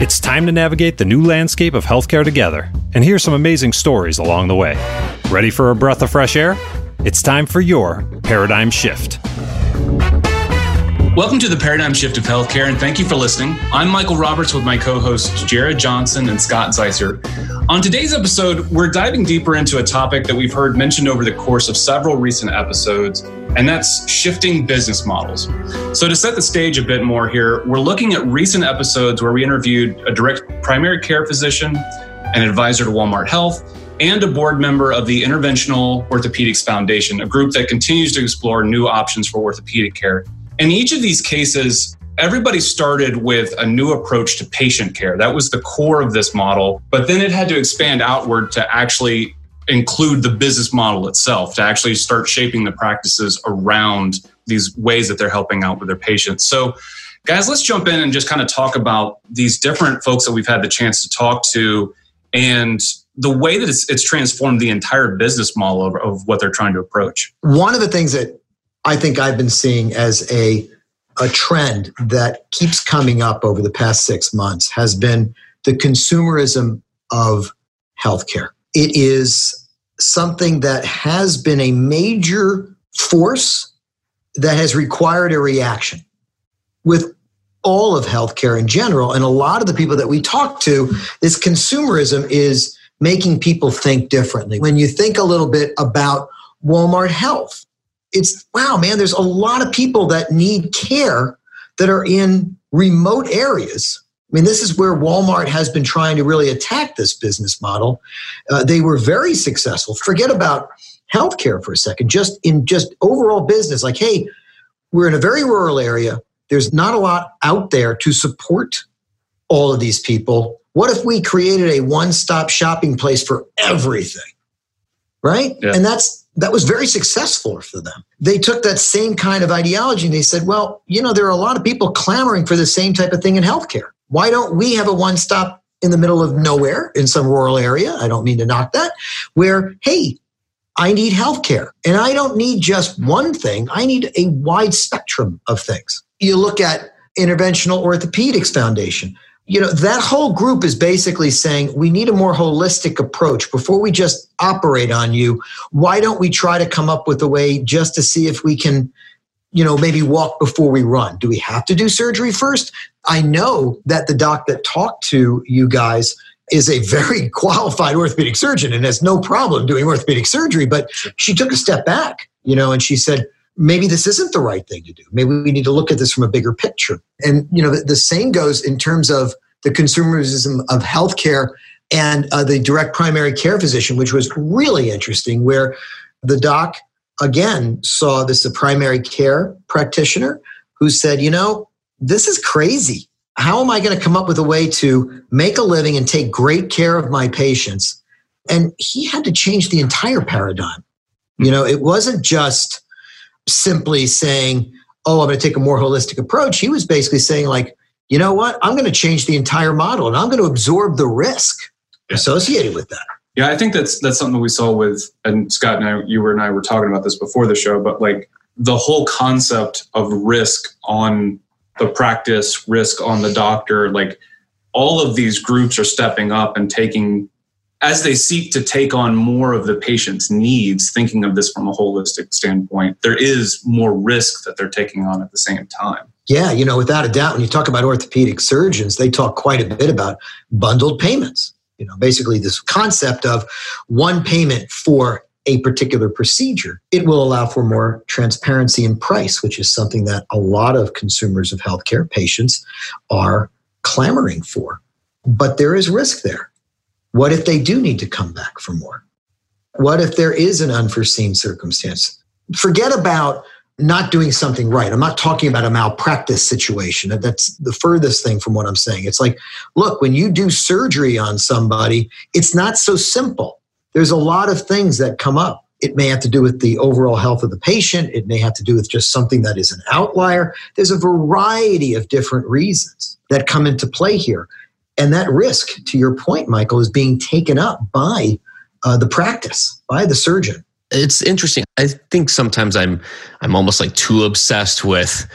It's time to navigate the new landscape of healthcare together and hear some amazing stories along the way. Ready for a breath of fresh air? It's time for your paradigm shift. Welcome to the paradigm shift of healthcare, and thank you for listening. I'm Michael Roberts with my co hosts Jared Johnson and Scott Zeitzer. On today's episode, we're diving deeper into a topic that we've heard mentioned over the course of several recent episodes, and that's shifting business models. So, to set the stage a bit more here, we're looking at recent episodes where we interviewed a direct primary care physician, an advisor to Walmart Health, and a board member of the Interventional Orthopedics Foundation, a group that continues to explore new options for orthopedic care. In each of these cases, everybody started with a new approach to patient care. That was the core of this model, but then it had to expand outward to actually include the business model itself, to actually start shaping the practices around these ways that they're helping out with their patients. So, guys, let's jump in and just kind of talk about these different folks that we've had the chance to talk to and the way that it's, it's transformed the entire business model of, of what they're trying to approach. One of the things that I think I've been seeing as a a trend that keeps coming up over the past six months has been the consumerism of healthcare. It is something that has been a major force that has required a reaction with all of healthcare in general. And a lot of the people that we talk to, this consumerism is making people think differently. When you think a little bit about Walmart Health, it's wow, man, there's a lot of people that need care that are in remote areas. I mean, this is where Walmart has been trying to really attack this business model. Uh, they were very successful. Forget about healthcare for a second, just in just overall business. Like, hey, we're in a very rural area. There's not a lot out there to support all of these people. What if we created a one stop shopping place for everything? Right? Yeah. And that's that was very successful for them. They took that same kind of ideology and they said, well, you know, there are a lot of people clamoring for the same type of thing in healthcare. Why don't we have a one stop in the middle of nowhere in some rural area? I don't mean to knock that, where, hey, I need healthcare and I don't need just one thing, I need a wide spectrum of things. You look at Interventional Orthopedics Foundation you know that whole group is basically saying we need a more holistic approach. Before we just operate on you why don't we try to come up with a way just to see if we can you know maybe walk before we run? Do we have to do surgery first? I know that the doc that talked to you guys is a very qualified orthopedic surgeon and has no problem doing orthopedic surgery but she took a step back you know and she said maybe this isn't the right thing to do. Maybe we need to look at this from a bigger picture. And you know, the, the same goes in terms of the consumerism of healthcare and uh, the direct primary care physician, which was really interesting, where the doc again saw this a primary care practitioner who said, you know, this is crazy. How am I going to come up with a way to make a living and take great care of my patients? And he had to change the entire paradigm. You know, it wasn't just simply saying, oh, I'm going to take a more holistic approach. He was basically saying, like, you know what? I'm going to change the entire model and I'm going to absorb the risk yeah. associated with that. Yeah, I think that's that's something we saw with and Scott and I, you and I were talking about this before the show, but like the whole concept of risk on the practice, risk on the doctor, like all of these groups are stepping up and taking as they seek to take on more of the patient's needs, thinking of this from a holistic standpoint, there is more risk that they're taking on at the same time. Yeah, you know, without a doubt, when you talk about orthopedic surgeons, they talk quite a bit about bundled payments. You know, basically this concept of one payment for a particular procedure. It will allow for more transparency in price, which is something that a lot of consumers of healthcare patients are clamoring for. But there is risk there what if they do need to come back for more? What if there is an unforeseen circumstance? Forget about not doing something right. I'm not talking about a malpractice situation. That's the furthest thing from what I'm saying. It's like, look, when you do surgery on somebody, it's not so simple. There's a lot of things that come up. It may have to do with the overall health of the patient. It may have to do with just something that is an outlier. There's a variety of different reasons that come into play here. And that risk, to your point, Michael, is being taken up by uh, the practice, by the surgeon it's interesting. I think sometimes I'm I'm almost like too obsessed with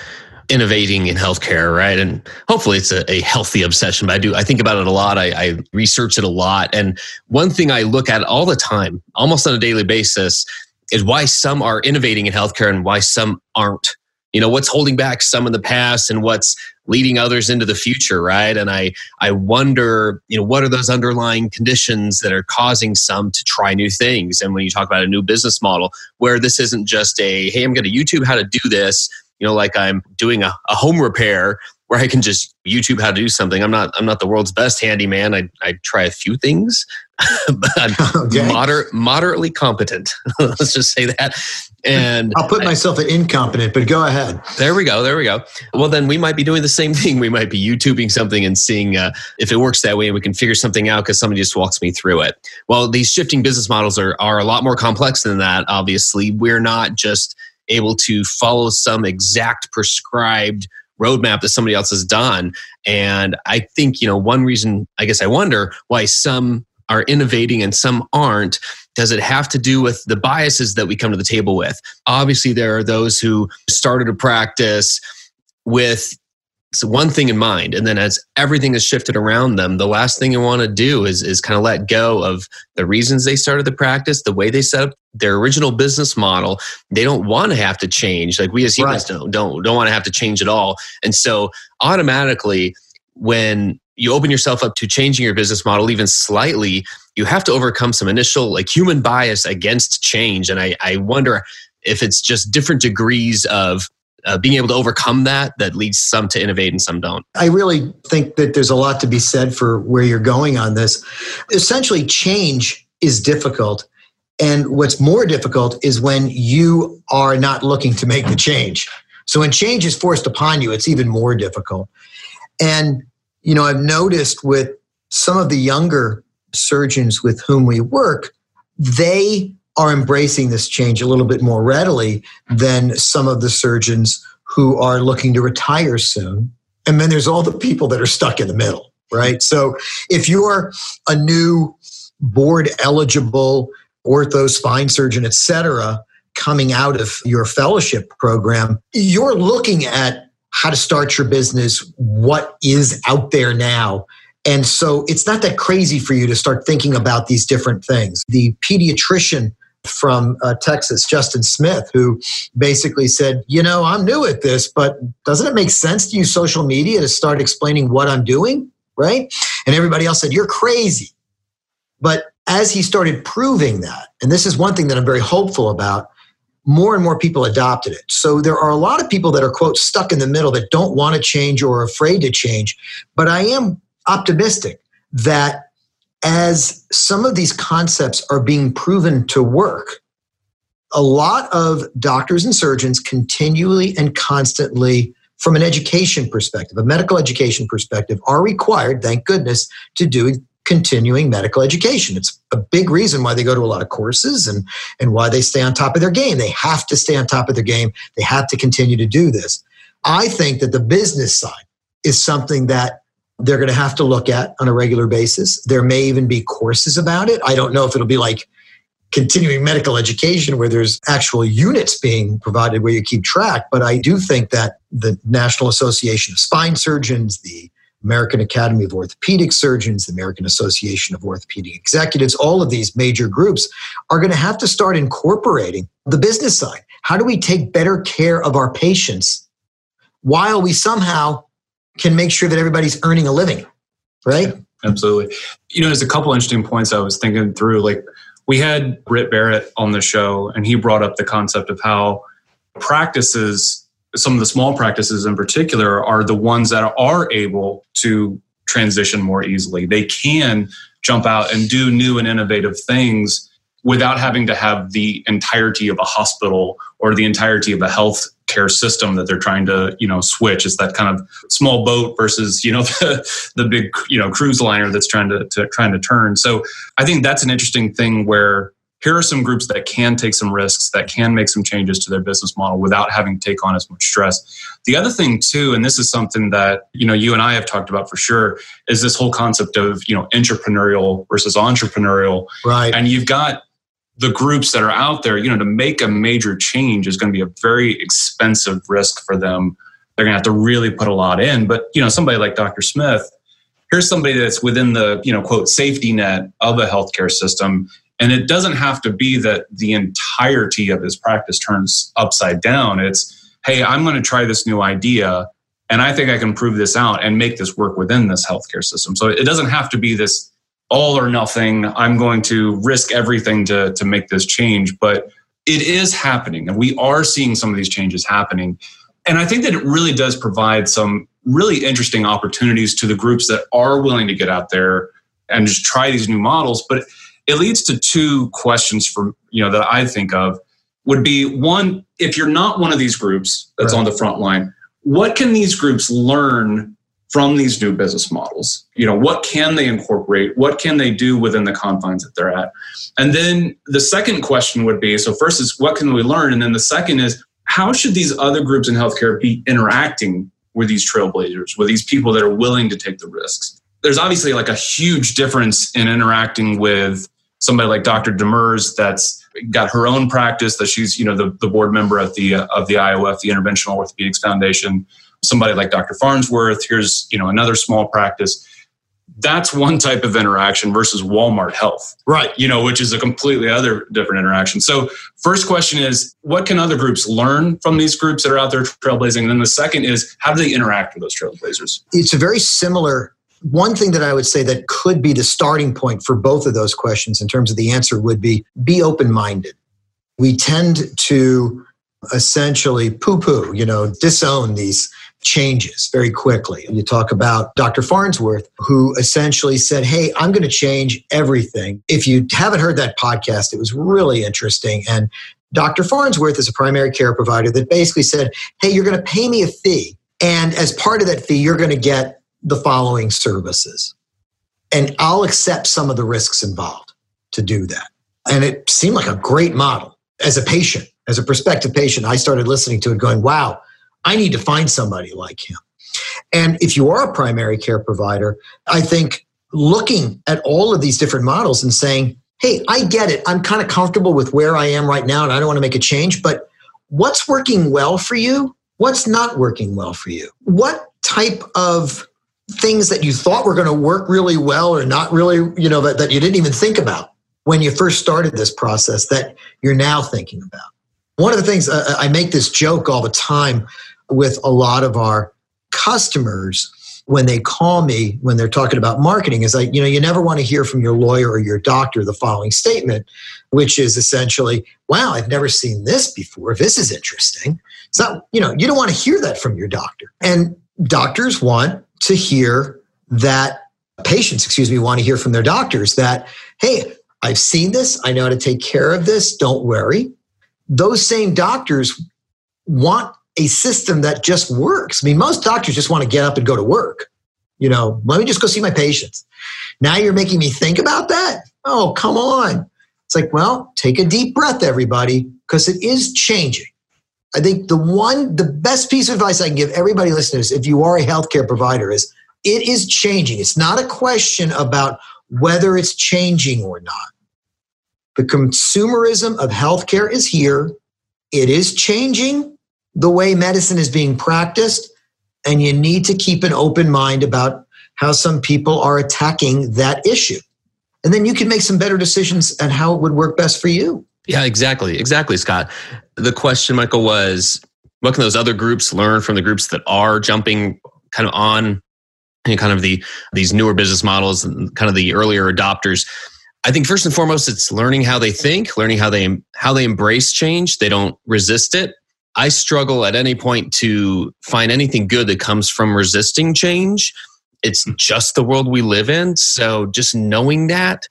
innovating in healthcare, right? And hopefully it's a, a, healthy obsession, but I do I think about it a lot. I, I research it a lot. And one thing I look at all the time, almost on a daily basis, is why some are innovating in healthcare and why some aren't you know what's holding back some in the past and what's leading others into the future right? And i i wonder you know what are those underlying conditions that are causing some to try new things? And when you talk about a new business model where this isn't just a hey i'm going to youtube how to do this you know like i'm doing a, a home repair where I can just YouTube how to do something. I'm not I'm not the world's best handyman. I I try a few things, but I'm okay. moder- moderately competent. Let's just say that. And I'll put myself at incompetent, but go ahead. There we go. There we go. Well, then we might be doing the same thing. We might be YouTubing something and seeing uh, if it works that way, and we can figure something out because somebody just walks me through it. Well, these shifting business models are are a lot more complex than that. Obviously, we're not just able to follow some exact prescribed roadmap that somebody else has done. And I think, you know, one reason I guess I wonder why some are innovating and some aren't does it have to do with the biases that we come to the table with obviously there are those who started a practice with so one thing in mind and then as everything has shifted around them the last thing you want to do is is kind of let go of the reasons they started the practice the way they set up their original business model. They don't want to have to change like we as humans right. don't don't don't want to have to change at all. And so automatically when you open yourself up to changing your business model even slightly you have to overcome some initial like human bias against change. And i i wonder if it's just different degrees of uh, being able to overcome that that leads some to innovate and some don't. I really think that there's a lot to be said for where you're going on this. Essentially change is difficult. And what's more difficult is when you are not looking to make the change. So when change is forced upon you it's even more difficult. And you know i've noticed with some of the younger surgeons with whom we work they are embracing this change a little bit more readily than some of the surgeons who are looking to retire soon. And then there's all the people that are stuck in the middle, right? So if you're a new board eligible ortho spine surgeon, et cetera, coming out of your fellowship program, you're looking at how to start your business, what is out there now. And so it's not that crazy for you to start thinking about these different things. The pediatrician from uh, Texas, Justin Smith, who basically said, You know, I'm new at this, but doesn't it make sense to use social media to start explaining what I'm doing? Right. And everybody else said, You're crazy. But as he started proving that, and this is one thing that I'm very hopeful about, more and more people adopted it. So there are a lot of people that are, quote, stuck in the middle that don't want to change or are afraid to change. But I am optimistic that as some of these concepts are being proven to work, a lot of doctors and surgeons continually and constantly, from an education perspective, a medical education perspective, are required, thank goodness, to do continuing medical education. It's a big reason why they go to a lot of courses and, and why they stay on top of their game. They have to stay on top of their game. They have to continue to do this. I think that the business side is something that they're going to have to look at on a regular basis. There may even be courses about it. I don't know if it'll be like continuing medical education where there's actual units being provided where you keep track, but I do think that the National Association of Spine Surgeons, the American Academy of Orthopedic Surgeons, the American Association of Orthopedic Executives, all of these major groups are going to have to start incorporating the business side. How do we take better care of our patients while we somehow can make sure that everybody's earning a living, right? Yeah, absolutely. You know, there's a couple interesting points I was thinking through. Like we had Britt Barrett on the show, and he brought up the concept of how practices, some of the small practices in particular, are the ones that are able to transition more easily. They can jump out and do new and innovative things without having to have the entirety of a hospital or the entirety of a health care system that they're trying to you know switch. It's that kind of small boat versus you know the, the big you know cruise liner that's trying to, to trying to turn. So i think that's an interesting thing where here are some groups that can take some risks that can make some changes to their business model without having to take on as much stress. The other thing too and this is something that you know you and i have talked about for sure is this whole concept of you know intrapreneurial versus entrepreneurial. Right. And you've got the groups that are out there, you know, to make a major change is going to be a very expensive risk for them. They're going to have to really put a lot in. But, you know, somebody like Dr. Smith, here's somebody that's within the, you know, quote, safety net of a healthcare system. And it doesn't have to be that the entirety of his practice turns upside down. It's, hey, I'm going to try this new idea and I think I can prove this out and make this work within this healthcare system. So it doesn't have to be this all or nothing. I'm going to risk everything to, to make this change. But it is happening, and we are seeing some of these changes happening. And I think that it really does provide some really interesting opportunities to the groups that are willing to get out there and just try these new models. But it leads to two questions for you know that I think of would be one, if you're not one of these groups that's right. on the front line, what can these groups learn from these new business models. You know what can they incorporate? What can they do within the confines that they're at? And then the second question would be so first is what can we learn? And then the second is how should these other groups in healthcare be interacting with these trailblazers with these people that are willing to take the risks? There's obviously like a huge difference in interacting with somebody like dr demers that's got her own practice that she's you know the, the board member of the uh, of the iof the interventional orthopedics foundation somebody like Dr. Farnsworth, here's, you know, another small practice. That's one type of interaction versus Walmart Health. Right. You know, which is a completely other different interaction. So, first question is what can other groups learn from these groups that are out there trailblazing? And then the second is how do they interact with those trailblazers? It's a very similar one thing that I would say that could be the starting point for both of those questions in terms of the answer would be be open minded. We tend to essentially poo poo, you know, disown these changes very quickly. You talk about Dr. Farnsworth, who essentially said, Hey, I'm going to change everything. If you haven't heard that podcast, it was really interesting. And Dr. Farnsworth is a primary care provider that basically said, Hey, you're going to pay me a fee. And as part of that fee, you're going to get the following services. And I'll accept some of the risks involved to do that. And it seemed like a great model. As a patient, as a prospective patient, I started listening to it going, wow, I need to find somebody like him. And if you are a primary care provider, I think looking at all of these different models and saying, hey, I get it. I'm kind of comfortable with where I am right now and I don't want to make a change, but what's working well for you? What's not working well for you? What type of things that you thought were going to work really well or not really, you know, that, that you didn't even think about when you first started this process that you're now thinking about? One of the things uh, I make this joke all the time with a lot of our customers when they call me when they're talking about marketing is like you know you never want to hear from your lawyer or your doctor the following statement which is essentially wow i've never seen this before. This is interesting. Not you know you don't want to hear that from your doctor. And doctors want to hear that patients excuse me want to hear from their doctors that hey i've seen this. I know how to take care of this. Don't worry. Those same doctors want a system that just works. I mean, most doctors just want to get up and go to work. You know, let me just go see my patients. Now you're making me think about that? Oh, come on. It's like, well, take a deep breath, everybody, because it is changing. I think the one, the best piece of advice I can give everybody listeners, if you are a healthcare provider, is it is changing. It's not a question about whether it's changing or not. The consumerism of healthcare is here. It is changing the way medicine is being practiced, and you need to keep an open mind about how some people are attacking that issue. And then you can make some better decisions on how it would work best for you. Yeah, exactly. Exactly, Scott. The question, Michael, was what can those other groups learn from the groups that are jumping kind of on you know, kind of the these newer business models and kind of the earlier adopters? I think first and foremost, it's learning how they think, learning how they how they embrace change. They don't resist it, I struggle at any point to find anything good that comes from resisting change. It's hmm. just the world we live in. So just knowing that,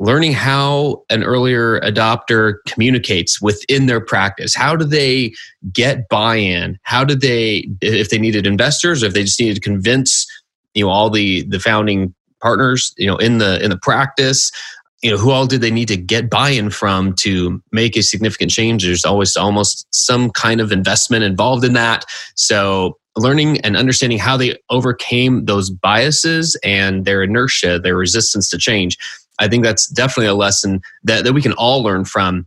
learning how an earlier adopter communicates within their practice. How do they get buy-in? How do they, if they needed investors, or if they just needed to convince, you know, all the the founding partners, you know, in the in the practice, you know, who all did they need to get buy-in from to make a significant change? There's always almost some kind of investment involved in that. So learning and understanding how they overcame those biases and their inertia, their resistance to change. I think that's definitely a lesson that, that we can all learn from.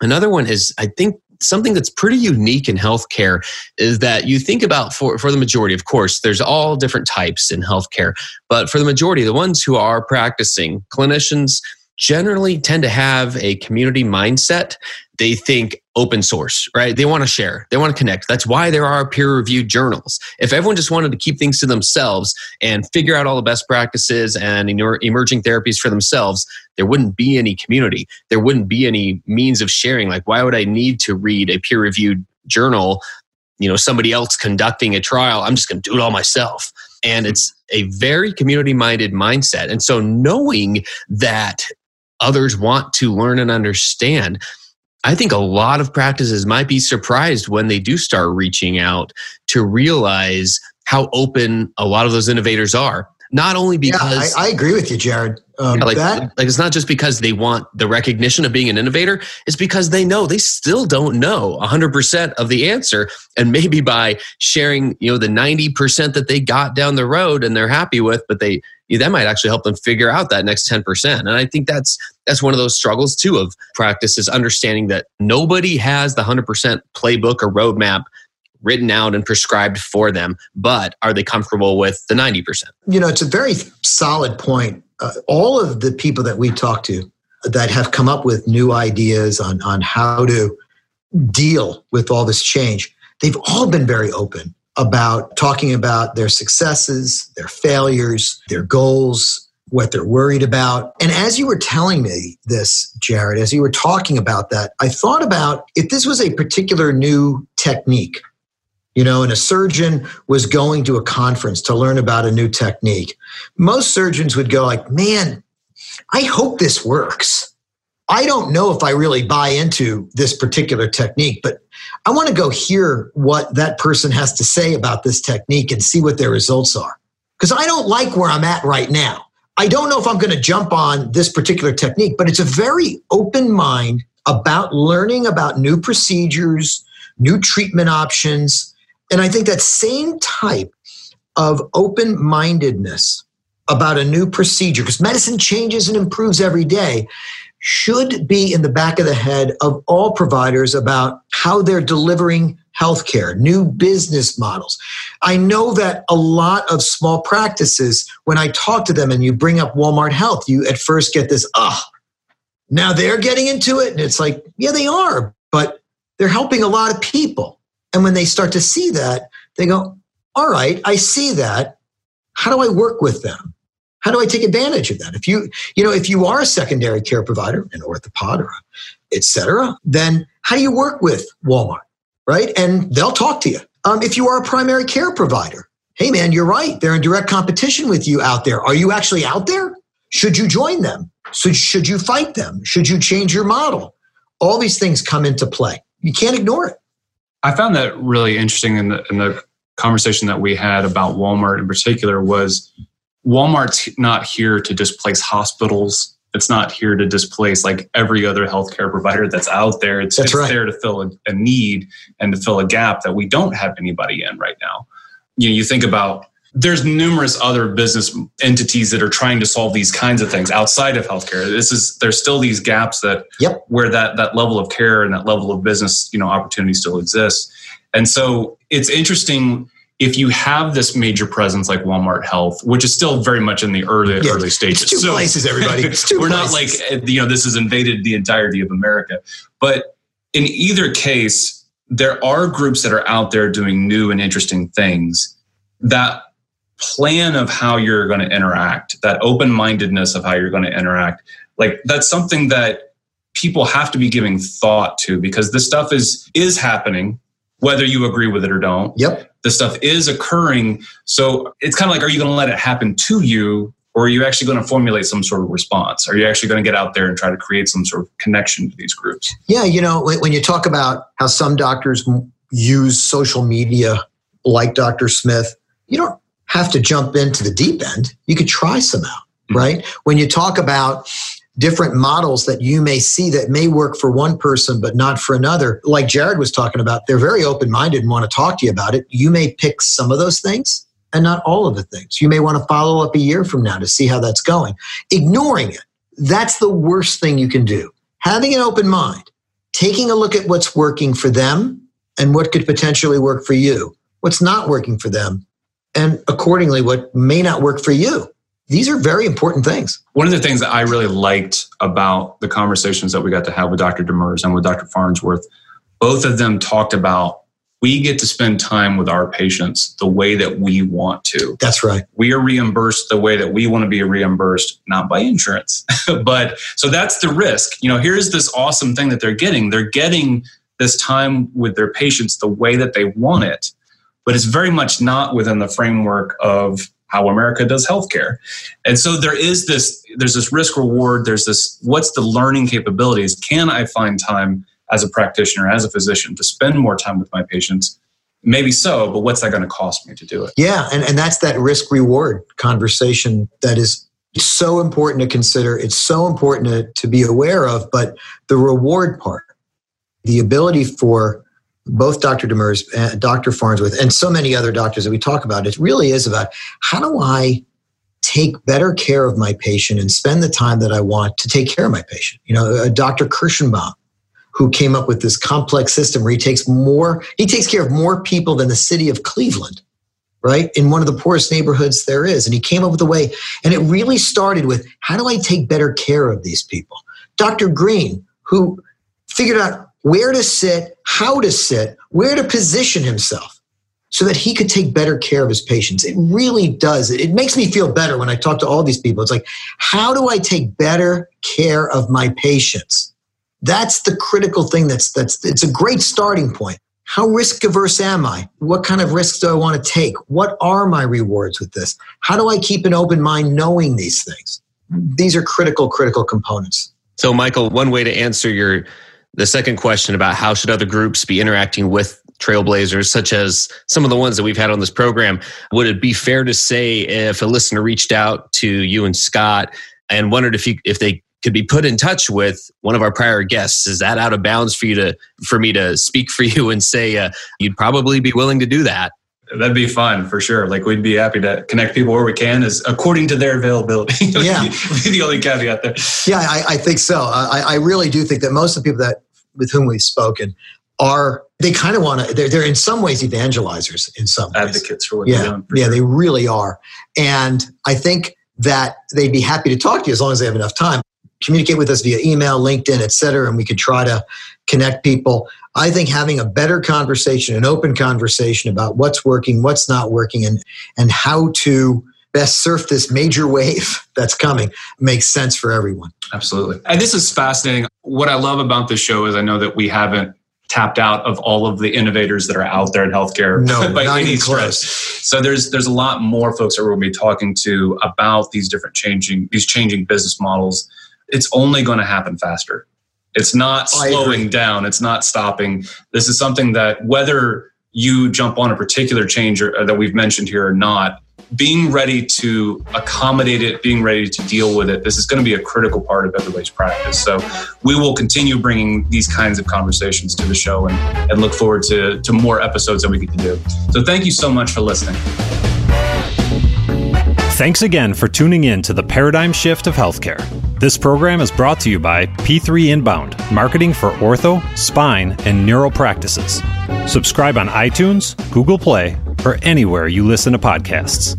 Another one is, I think, something that's pretty unique in healthcare is that you think about for, for the majority, of course, there's all different types in healthcare, but for the majority, the ones who are practicing clinicians generally tend to have a community mindset they think open source, right? They want to share, they want to connect. That's why there are peer reviewed journals. If everyone just wanted to keep things to themselves and figure out all the best practices and emerging therapies for themselves, there wouldn't be any community. There wouldn't be any means of sharing. Like, why would I need to read a peer reviewed journal? You know, somebody else conducting a trial. I'm just going to do it all myself. And hmm. it's a very community minded mindset. And so knowing that others want to learn and understand I think a lot of practices might be surprised when they do start reaching out to realize how open a lot of those innovators are. Not only because yeah, I, I agree with you, Jared. Um, yeah, like, that, like it's not just because they want the recognition of being an innovator. It's because they know they still don't know 100% of the answer. And maybe by sharing, you know, the 90% that they got down the road and they're happy with, but they that might actually help them figure out that next 10%. And I think that's that's one of those struggles too of practice is understanding that nobody has the 100% playbook or roadmap written out and prescribed for them, but are they comfortable with the 90%? You know, it's a very solid point. Uh, all of the people that we talk to that have come up with new ideas on, on how to deal with all this change, they've all been very open about talking about their successes, their failures, their goals, what they're worried about. And as you were telling me this, Jared, as you were talking about that, I thought about if this was a particular new technique, you know, and a surgeon was going to a conference to learn about a new technique, most surgeons would go like, man, I hope this works. I don't know if I really buy into this particular technique, but I want to go hear what that person has to say about this technique and see what their results are. Because I don't like where I'm at right now. I don't know if I'm going to jump on this particular technique, but it's a very open mind about learning about new procedures, new treatment options. And I think that same type of open mindedness about a new procedure, because medicine changes and improves every day, should be in the back of the head of all providers about how they're delivering healthcare, new business models. I know that a lot of small practices, when I talk to them and you bring up Walmart Health, you at first get this, ah, now they're getting into it. And it's like, yeah, they are, but they're helping a lot of people. And when they start to see that, they go, all right, I see that. How do I work with them? How do I take advantage of that? If you, you know, if you are a secondary care provider, an orthopod or et cetera, then how do you work with Walmart? Right. And they'll talk to you. Um, if you are a primary care provider, hey man, you're right. They're in direct competition with you out there. Are you actually out there? Should you join them? So should you fight them? Should you change your model? All these things come into play. You can't ignore it. I found that really interesting in the, in the conversation that we had about Walmart in particular was Walmart's not here to displace hospitals. It's not here to displace like every other healthcare provider that's out there. It's, it's right. there to fill a, a, need and to fill a gap that we don't have anybody in right now. You know, you think about there's numerous other business entities that are trying to solve these kinds of things outside of healthcare. This is there's still these gaps that yep. where that that level of care and that level of business, you know, opportunity still exists. And so it's interesting if you have this major presence like Walmart Health, which is still very much in the early yeah, early stages, it's two so places, everybody. It's two we're places. not like uh, you know this has invaded the entirety of America, but in either case, there are groups that are out there doing new and interesting things. That plan of how you're going to interact, that open mindedness of how you're going to interact, like that's something that people have to be giving thought to because this stuff is is happening whether you agree with it or don't. Yep. The stuff is occurring. So it's kind of like, are you going to let it happen to you? Or are you actually going to formulate some sort of response? Are you actually going to get out there and try to create some sort of connection to these groups? Yeah, you know, when you talk about how some doctors use social media like Dr. Smith, you don't have to jump into the deep end. You could try some out, mm-hmm. right? When you talk about different models that you may see that may work for one person but not for another, like Jared was talking about, they're very open minded and want to talk to you about it. You may pick some of those things and not all of the things. You may want to follow up a year from now to see how that's going. Ignoring it, that's the worst thing you can do. Having an open mind, taking a look at what's working for them and what could potentially work for you, what's not working for them, and accordingly, what may not work for you. These are very important things. One of the things that I really liked about the conversations that we got to have with Dr. Demers and with Dr. Farnsworth, both of them talked about we get to spend time with our patients the way that we want to. That's right. We are reimbursed the way that we want to be reimbursed, not by insurance. but so that's the risk. You know, here's this awesome thing that they're getting. They're getting this time with their patients the way that they want it, but it's very much not within the framework of how America does healthcare. And so there is this there's this risk reward, there's this what's the learning capabilities? Can I find time as a practitioner, as a physician, to spend more time with my patients? Maybe so, but what's that going to cost me to do it? Yeah, and, and that's that risk reward conversation that is so important to consider. It's so important to, to be aware of, but the reward part, the ability for both Dr. Demers, uh, Dr. Farnsworth, and so many other doctors that we talk about, it really is about how do I take better care of my patient and spend the time that I want to take care of my patient. You know, uh, Dr. Kirschenbaum who came up with this complex system where he takes more, he takes care of more people than the city of Cleveland, right? In one of the poorest neighborhoods there is. And he came up with a way, and it really started with how do I take better care of these people? Dr. Green, who figured out where to sit, how to sit, where to position himself so that he could take better care of his patients. It really does. It makes me feel better when I talk to all these people. It's like, how do I take better care of my patients? That's the critical thing that's that's it's a great starting point. How risk averse am I? What kind of risks do I want to take? What are my rewards with this? How do I keep an open mind knowing these things? These are critical, critical components. So, Michael, one way to answer your the second question about how should other groups be interacting with trailblazers, such as some of the ones that we've had on this program, would it be fair to say if a listener reached out to you and Scott and wondered if you if they could be put in touch with one of our prior guests. Is that out of bounds for you to for me to speak for you and say uh, you'd probably be willing to do that? That'd be fun for sure. Like we'd be happy to connect people where we can, is according to their availability. Yeah, be the only caveat there. Yeah, I, I think so. I, I really do think that most of the people that with whom we've spoken are they kind of want to they're, they're in some ways evangelizers in some ways. advocates for what yeah, they're doing yeah sure. they really are and i think that they'd be happy to talk to you as long as they have enough time communicate with us via email, LinkedIn, et cetera, and we could try to connect people. I think having a better conversation, an open conversation about what's working, what's not working, and, and how to best surf this major wave that's coming makes sense for everyone. Absolutely. And this is fascinating. What I love about this show is I know that we haven't tapped out of all of the innovators that are out there in healthcare no, by any stretch. So there's there's a lot more folks that we'll be talking to about these different changing these changing business models it's only going to happen faster. It's not slowing down. It's not stopping. This is something that whether you jump on a particular change or, that we've mentioned here or not, being ready to accommodate it, being ready to deal with it, this is going to be a critical part of everybody's practice. So we will continue bringing these kinds of conversations to the show and, and look forward to, to more episodes that we get to do. So thank you so much for listening. Thanks again for tuning in to the paradigm shift of healthcare. This program is brought to you by P3 Inbound, marketing for ortho, spine, and neuro practices. Subscribe on iTunes, Google Play, or anywhere you listen to podcasts.